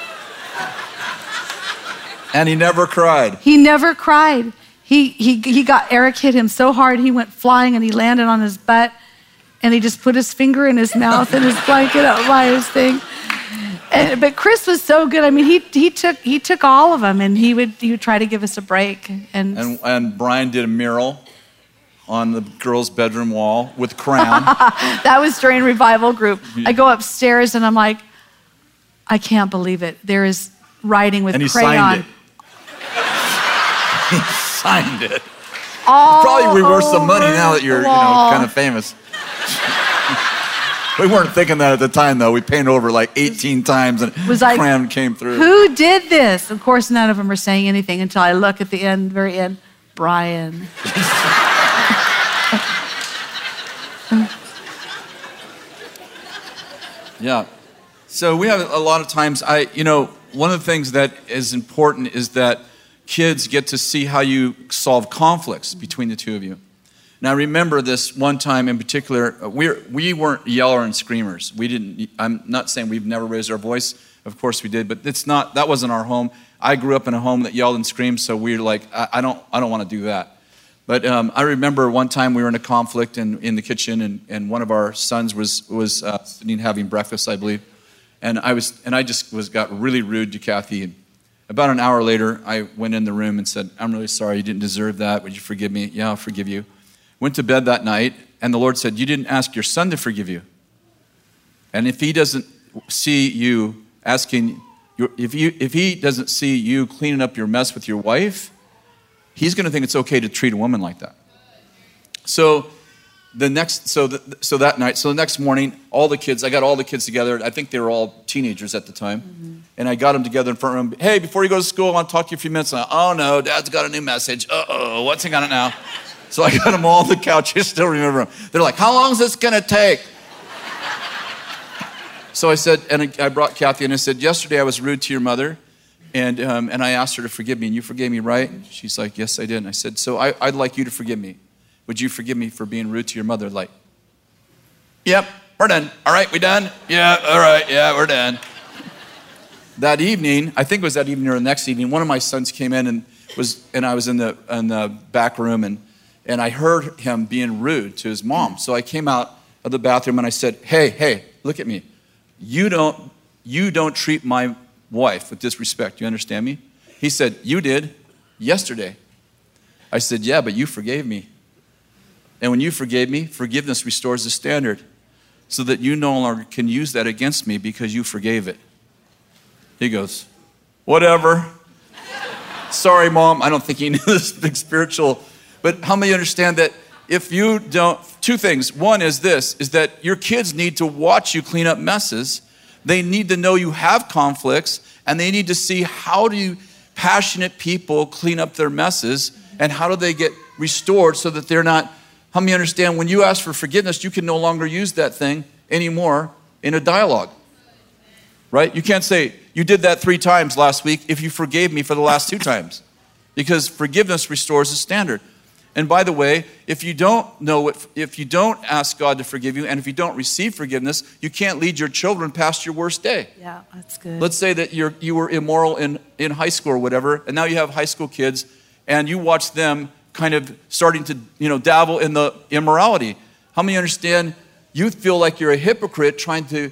And he never cried.
He never cried. He, he, he got, Eric hit him so hard, he went flying and he landed on his butt, and he just put his finger in his mouth and his blanket up by his thing. And, but Kris was so good. I mean, he, he, took, he took all of them and he would, he would try to give us a break. And,
And, and Brian did a mural on the girl's bedroom wall with crown.
that was during revival group. I go upstairs and I'm like, I can't believe it. There is writing with
and he
crayon.
signed it. he signed it.
All
Probably be worth some money now that you're, you know, kind of famous. We weren't thinking that at the time, though. We painted over like 18 times, and
Was like,
crayon came through.
Who did this? Of course, none of them are saying anything until I look at the end, very end. Brian.
Yeah. So we have a lot of times. I, you know, one of the things that is important is that kids get to see how you solve conflicts between the two of you. Now, remember this one time in particular. uh, We we weren't yeller and screamers. We didn't. I'm not saying we've never raised our voice. Of course we did, but it's not. That wasn't our home. I grew up in a home that yelled and screamed, so we are like, I, I don't, I don't want to do that. But um, I remember one time we were in a conflict in, in the kitchen, and, and one of our sons was was uh, sitting having breakfast, I believe, and I was and I just was got really rude to Kathy. And about an hour later, I went in the room and said, "I'm really sorry. You didn't deserve that. Would you forgive me?" Yeah, I'll forgive you. Went to bed that night, and the Lord said, "You didn't ask your son to forgive you. And if he doesn't see you asking, your- if you if he doesn't see you cleaning up your mess with your wife." he's going to think it's okay to treat a woman like that. So the next, so the, so that night, so the next morning, all the kids, I got all the kids together. I think they were all teenagers at the time, and I got them together in front of them. Hey, before you go to school, I want to talk to you a few minutes. I, oh no, Dad's got a new message. Uh oh, what's he got it now? So I got them all on the couch. I still remember them. They're like, how long is this going to take? So I said, and I brought Kathy and I said, yesterday I was rude to your mother. And, um, and I asked her to forgive me, and you forgave me, right? She's like, Yes, I did. And I said, So I, I'd like you to forgive me. Would you forgive me for being rude to your mother? Like, Yep, we're done. All right, we done? Yeah, all right, yeah, we're done. That evening, I think it was that evening or the next evening, one of my sons came in and was, and I was in the, in the back room, and, and I heard him being rude to his mom. So I came out of the bathroom and I said, Hey, hey, look at me. You don't, you don't treat my wife with disrespect. You understand me? He said, You did yesterday. I said, Yeah, but you forgave me. And when you forgave me, forgiveness restores the standard so that you no longer can use that against me because you forgave it. He goes, Whatever. Sorry, mom. I don't think he knew this big spiritual. But how many understand that if you don't, two things. One is this is that your kids need to watch you clean up messes. They need to know you have conflicts and they need to see how do you passionate people clean up their messes? And how do they get restored so that they're not? How many understand when you ask for forgiveness, you can no longer use that thing anymore in a dialogue? Right? You can't say, You did that three times last week if you forgave me for the last two times. Because forgiveness restores the standard. And by the way, if you don't know what, if you don't ask God to forgive you, and if you don't receive forgiveness, you can't lead your children past your worst day.
Yeah, that's good.
Let's say that you're, you were immoral in, in high school or whatever, and now you have high school kids, and you watch them kind of starting to you know, dabble in the immorality. How many understand you feel like you're a hypocrite trying to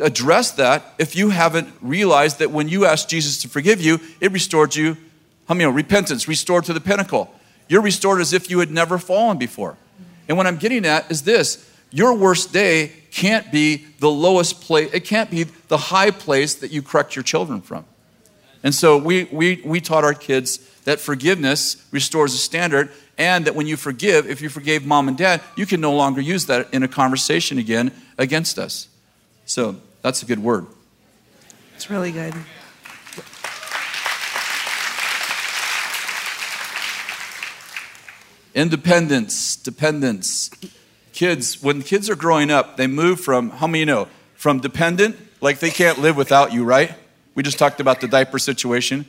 address that if you haven't realized that when you asked Jesus to forgive you, it restored you, how many know, repentance, restored to the pinnacle. You're restored as if you had never fallen before. And what I'm getting at is this your worst day can't be the lowest place, it can't be the high place that you correct your children from. And so we, we, we taught our kids that forgiveness restores a standard, and that when you forgive, if you forgave mom and dad, you can no longer use that in a conversation again against us. So that's a good word.
It's really good.
Independence, dependence. Kids, when kids are growing up, they move from, how many you know, from dependent, like they can't live without you, right? We just talked about the diaper situation.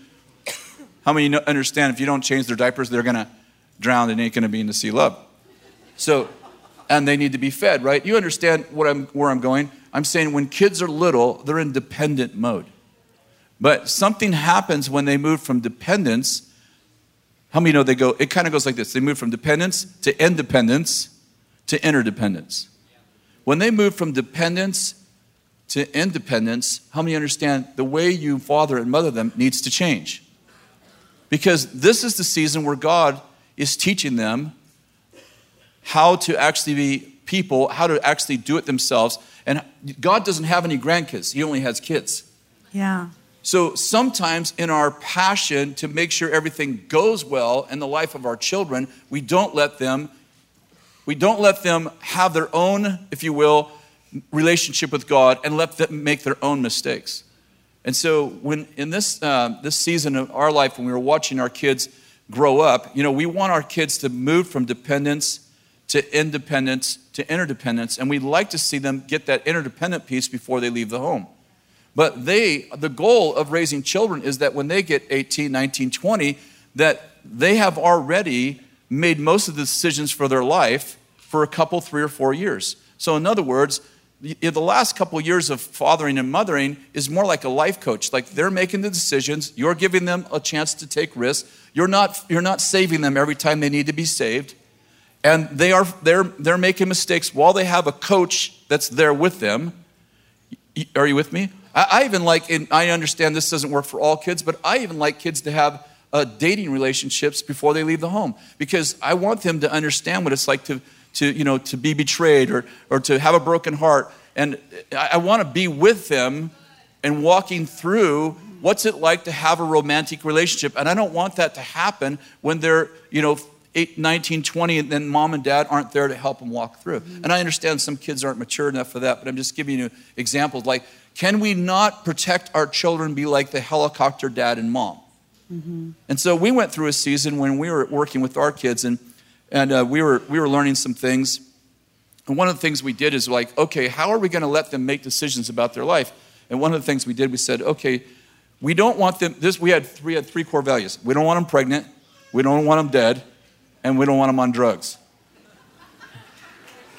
How many know, understand if you don't change their diapers, they're going to drown and ain't going to be in the sea love? So, and they need to be fed, right? You understand what I'm, where I'm going? I'm saying when kids are little, they're in dependent mode. But something happens when they move from dependence how many know they go, it kind of goes like this they move from dependence to independence to interdependence. When they move from dependence to independence, how many understand the way you father and mother them needs to change? Because this is the season where God is teaching them how to actually be people, how to actually do it themselves. And God doesn't have any grandkids, He only has kids.
Yeah.
So sometimes in our passion to make sure everything goes well in the life of our children, we don't let them we don't let them have their own, if you will, relationship with God and let them make their own mistakes. And so when in this uh, this season of our life when we were watching our kids grow up, you know, we want our kids to move from dependence to independence to interdependence and we'd like to see them get that interdependent piece before they leave the home. But they, the goal of raising children is that when they get 18, 19, 20, that they have already made most of the decisions for their life for a couple, three or four years. So, in other words, the last couple years of fathering and mothering is more like a life coach. Like they're making the decisions, you're giving them a chance to take risks. You're not, you're not saving them every time they need to be saved. And they are, they're, they're making mistakes while they have a coach that's there with them. Are you with me? I, I even like, and I understand this doesn't work for all kids, but I even like kids to have uh, dating relationships before they leave the home because I want them to understand what it's like to, to, you know, to be betrayed or, or to have a broken heart. And I, I want to be with them and walking through what's it like to have a romantic relationship. And I don't want that to happen when they're, you know, 8, 19, 20, and then mom and dad aren't there to help them walk through. And I understand some kids aren't mature enough for that, but I'm just giving you examples. Like, can we not protect our children be like the helicopter dad and mom? Mm-hmm. And so we went through a season when we were working with our kids, and, and uh, we, were, we were learning some things. And one of the things we did is like, okay, how are we going to let them make decisions about their life? And one of the things we did, we said, okay, we don't want them, this, we had three, had three core values. We don't want them pregnant, we don't want them dead, and we don't want them on drugs.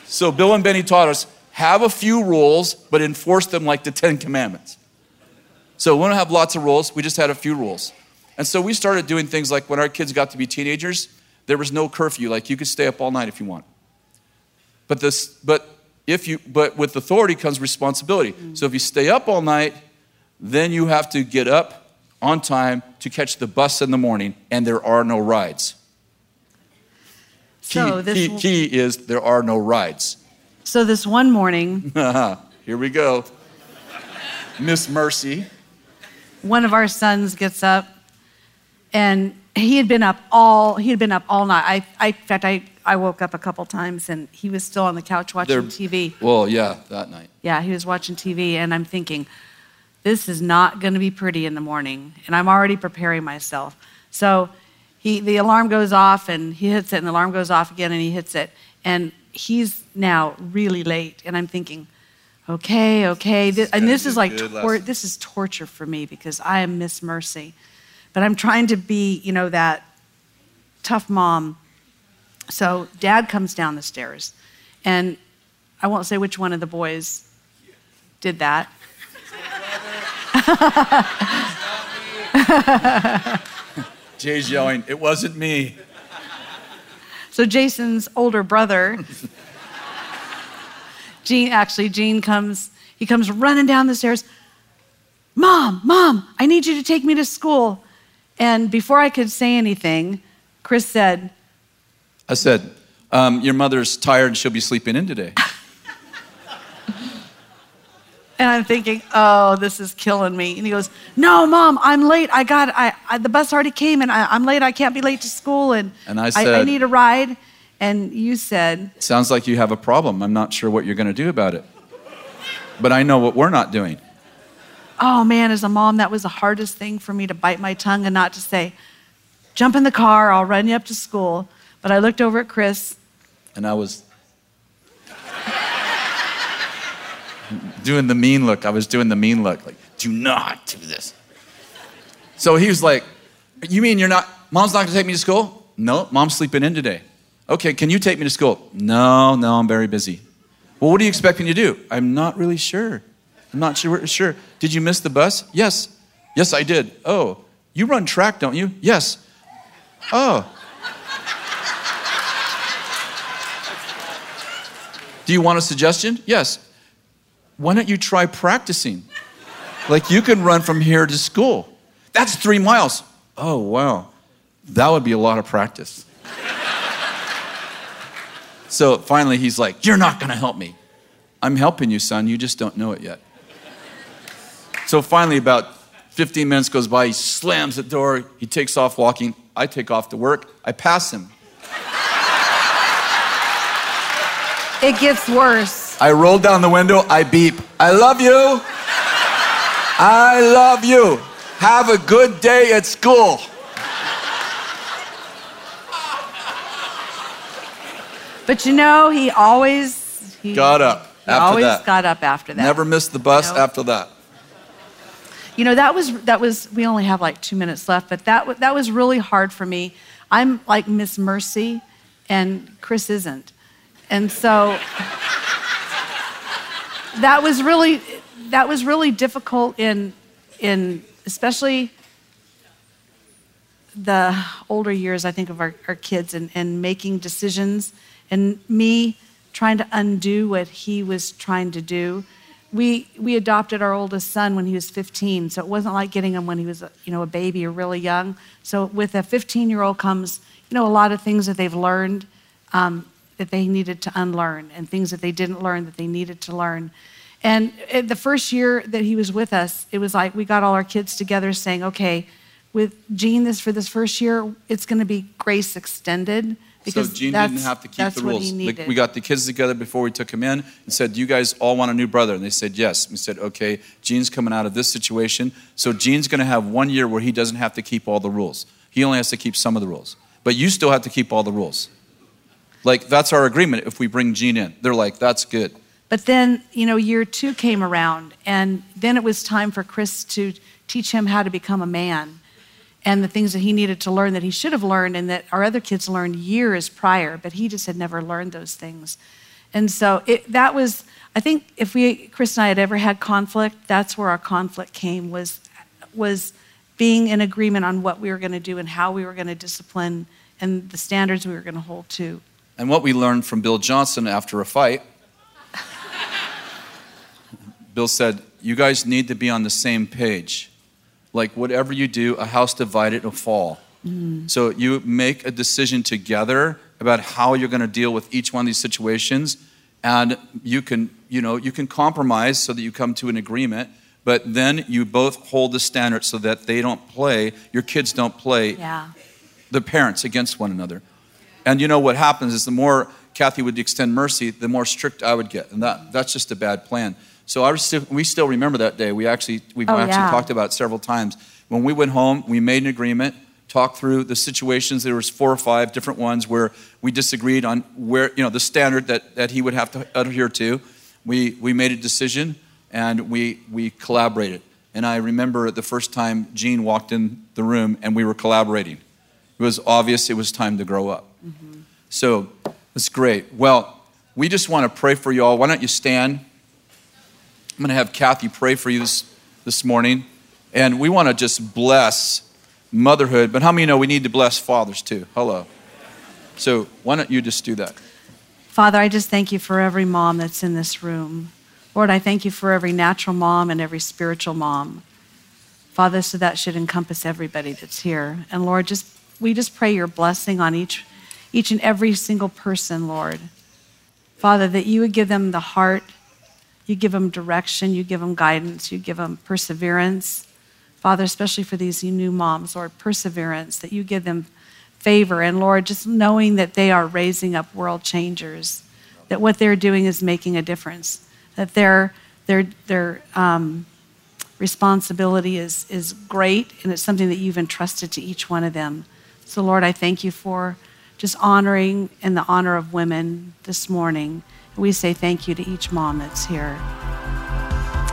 So Bill and Beni taught us have a few rules, but enforce them like the Ten Commandments. So we don't have lots of rules, we just had a few rules. And so we started doing things like when our kids got to be teenagers, there was no curfew, like you could stay up all night if you want. But this, but if you, but with authority comes responsibility. Mm. So if you stay up all night, then you have to get up on time to catch the bus in the morning, and there are no rides.
So
key, key, key is there are no rides.
So this one morning, uh-huh.
here we go. Miss Mercy.
One of our sons gets up and he had been up all he had been up all night. I, I in fact I, I woke up a couple times and he was still on the couch watching They're, TV.
Well, yeah, that night.
Yeah, he was watching TV and I'm thinking, this is not going to be pretty in the morning. And I'm already preparing myself. So he, the alarm goes off and he hits it, and the alarm goes off again and he hits it. And he's now really late. And I'm thinking, okay, okay. This, and this is like, tor- this is torture for me because I am Miss Mercy. But I'm trying to be, you know, that tough mom. So dad comes down the stairs. And I won't say which one of the boys did that.
Jay's yelling, It wasn't me.
So Jason's older brother, Gene, actually, Gene comes, he comes running down the stairs. Mom, Mom, I need you to take me to school. And before I could say anything, Kris said,
I said, um, Your mother's tired she'll be sleeping in today.
And I'm thinking, oh, this is killing me. And he goes, no, mom, I'm late. I got, I, I the bus already came and I, am late. I can't be late to school. And,
and I said,
I, I need a ride. And you said,
sounds like you have a problem. I'm not sure what you're going to do about it. But I know what we're not doing.
Oh man, as a mom, that was the hardest thing for me to bite my tongue and not to say, jump in the car, I'll run you up to school. But I looked over at Kris.
And I was doing the mean look. I was doing the mean look, like, do not do this. So he was like, You mean you're not, mom's not gonna take me to school? No, mom's sleeping in today. Okay, can you take me to school? No, no, I'm very busy. Well, what are you expecting to do? I'm not really sure. I'm not sure. Sure. Did you miss the bus? Yes. Yes, I did. Oh, you run track, don't you? Yes. Oh. Do you want a suggestion? Yes why don't you try practicing? Like you can run from here to school. That's three miles. Oh, wow. That would be a lot of practice. so finally, he's like, You're not going to help me. I'm helping you, son. You just don't know it yet. So finally, about 15 minutes goes by. He slams the door. He takes off walking. I take off to work. I pass him.
It gets worse.
I roll down the window, I beep. I love you. I love you. Have a good day at school.
But you know, he always he
got up.
He always that. got up after that.
Never missed the bus you know? after that.
You know, that was that was. We only have like two minutes left, but that that was really hard for me. I'm like Miss Mercy, and Kris isn't, and so that was really that was really difficult in in especially the older years i think of our, our kids and, and making decisions and me trying to undo what he was trying to do. We we adopted our oldest son when he was 15 so it wasn't like getting him when he was you know a baby or really young. So with a 15 year old comes you know a lot of things that they've learned um, that they needed to unlearn and things that they didn't learn that they needed to learn. And eh, the first year that he was with us, it was like we got all our kids together saying, okay, with Gene, this for this first year, it's going to be grace extended.
Because so Gene didn't have to keep the rules. we got the kids together before we took him in and said, "Do you guys all want a new brother?" And they said, "Yes." We said, "Okay, Gene's coming out of this situation, so Gene's going to have one year where he doesn't have to keep all the rules. He only has to keep some of the rules, but you still have to keep all the rules." Like, that's our agreement if we bring Gene in. They're like, that's good.
But then, you know, year two came around, and then it was time for Kris to teach him how to become a man and the things that he needed to learn that he should have learned and that our other kids learned years prior, but he just had never learned those things. And so it, that was, I think, if we, Kris and I had ever had conflict, that's where our conflict came was, was being in agreement on what we were going to do and how we were going to discipline and the standards we were going to hold to.
And what we learned from Bill Johnson after a fight, Bill said, You guys need to be on the same page. Like, whatever you do, a house divided will fall. Mm. So, you make a decision together about how you're going to deal with each one of these situations, and you can, you know, you can compromise so that you come to an agreement but then you both hold the standard so that they don't play, your kids don't play
yeah.
the parents against one another. And you know what happens is the more Kathy would extend mercy, the more strict I would get. And that, that's just a bad plan. So I was we still remember that day. We actually, we've
Oh,
actually
yeah.
talked about it several times. When we went home, we made an agreement, talked through the situations. There was four or five different ones where we disagreed on where, you know, the standard that, that he would have to adhere to. We, we made a decision and we, we collaborated. And I remember the first time Gene walked in the room and we were collaborating. It was obvious it was time to grow up. So that's great. Well, we just want to pray for you all. Why don't you stand? I'm going to have Kathy pray for you this, this morning. And we want to just bless motherhood. But how many know we need to bless fathers too? Hello. So why don't you just do that?
Father, I just thank you for every mom that's in this room. Lord, I thank you for every natural mom and every spiritual mom. Father, so that should encompass everybody that's here. And Lord, just we just pray your blessing on each each and every single person, Lord. Father, that you would give them the heart, you give them direction, you give them guidance, you give them perseverance. Father, especially for these new moms, Lord, perseverance, that you give them favor. And Lord, just knowing that they are raising up world changers, that what they're doing is making a difference, that their, their, their um, responsibility is, is great and it's something that you've entrusted to each one of them. So, Lord, I thank you for just honoring and the honor of women this morning. And we say thank you to each mom that's here.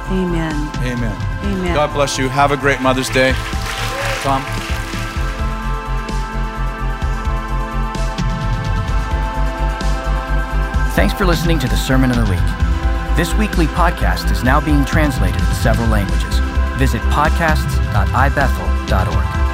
Amen.
Amen.
Amen.
God bless you. Have a great Mother's Day. Tom?
Thanks for listening to the Sermon of the Week. This weekly podcast is now being translated in several languages. Visit podcasts.ibethel.org.